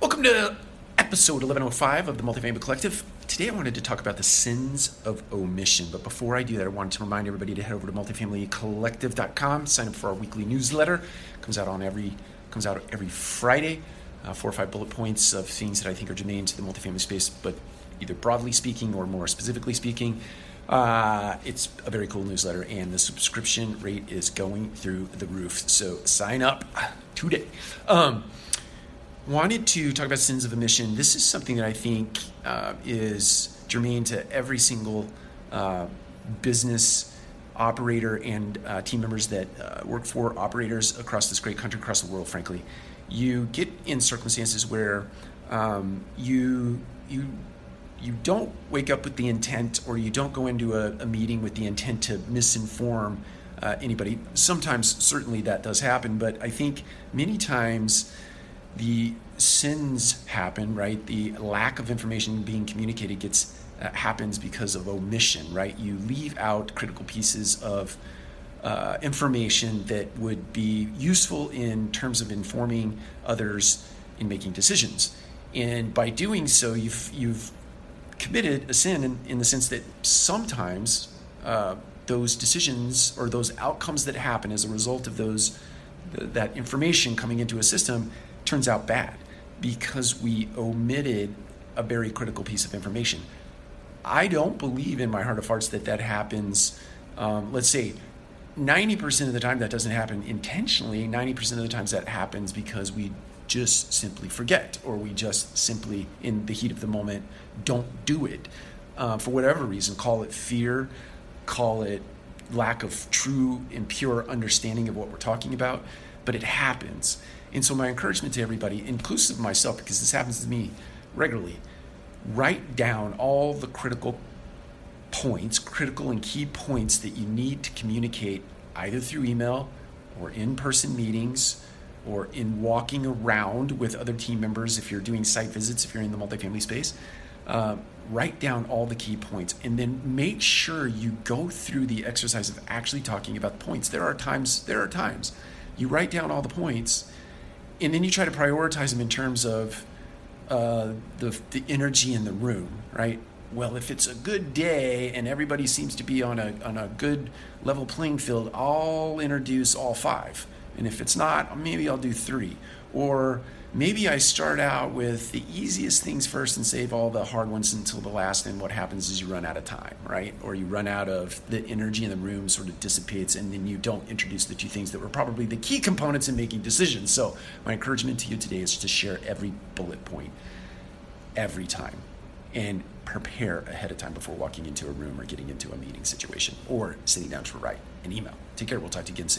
Welcome to episode 1105 of the Multifamily Collective. Today I wanted to talk about the sins of omission. But before I do that, I wanted to remind everybody to head over to multifamilycollective.com, sign up for our weekly newsletter. It comes out on every comes out every Friday. Uh, four or five bullet points of things that I think are germane to the multifamily space, but either broadly speaking or more specifically speaking. Uh, it's a very cool newsletter, and the subscription rate is going through the roof. So sign up today. Um, wanted to talk about sins of omission. This is something that I think uh, is germane to every single uh, business operator and uh, team members that uh, work for operators across this great country, across the world. Frankly, you get in circumstances where um, you you you don't wake up with the intent, or you don't go into a, a meeting with the intent to misinform. Uh, anybody. Sometimes, certainly, that does happen, but I think many times the sins happen, right? The lack of information being communicated gets uh, happens because of omission, right? You leave out critical pieces of uh, information that would be useful in terms of informing others in making decisions. And by doing so, you've you've committed a sin in, in the sense that sometimes uh, those decisions or those outcomes that happen as a result of those that information coming into a system turns out bad because we omitted a very critical piece of information. I don't believe in my heart of hearts that that happens. Um, let's say 90% of the time that doesn't happen intentionally, 90% of the times that happens because we just simply forget or we just simply, in the heat of the moment, don't do it. Uh, for whatever reason, call it fear, call it lack of true and pure understanding of what we're talking about, but it happens. And so, my encouragement to everybody, inclusive of myself, because this happens to me regularly, write down all the critical points, critical and key points that you need to communicate either through email or in person meetings or in walking around with other team members if you're doing site visits, if you're in the multifamily space. Uh, write down all the key points and then make sure you go through the exercise of actually talking about points. There are times, there are times you write down all the points and then you try to prioritize them in terms of uh, the, the energy in the room, right? Well, if it's a good day and everybody seems to be on a, on a good level playing field, I'll introduce all five. And if it's not, maybe I'll do three. Or maybe I start out with the easiest things first and save all the hard ones until the last. And what happens is you run out of time, right? Or you run out of the energy in the room sort of dissipates, and then you don't introduce the two things that were probably the key components in making decisions. So, my encouragement to you today is to share every bullet point every time and prepare ahead of time before walking into a room or getting into a meeting situation or sitting down to write an email. Take care. We'll talk to you again soon.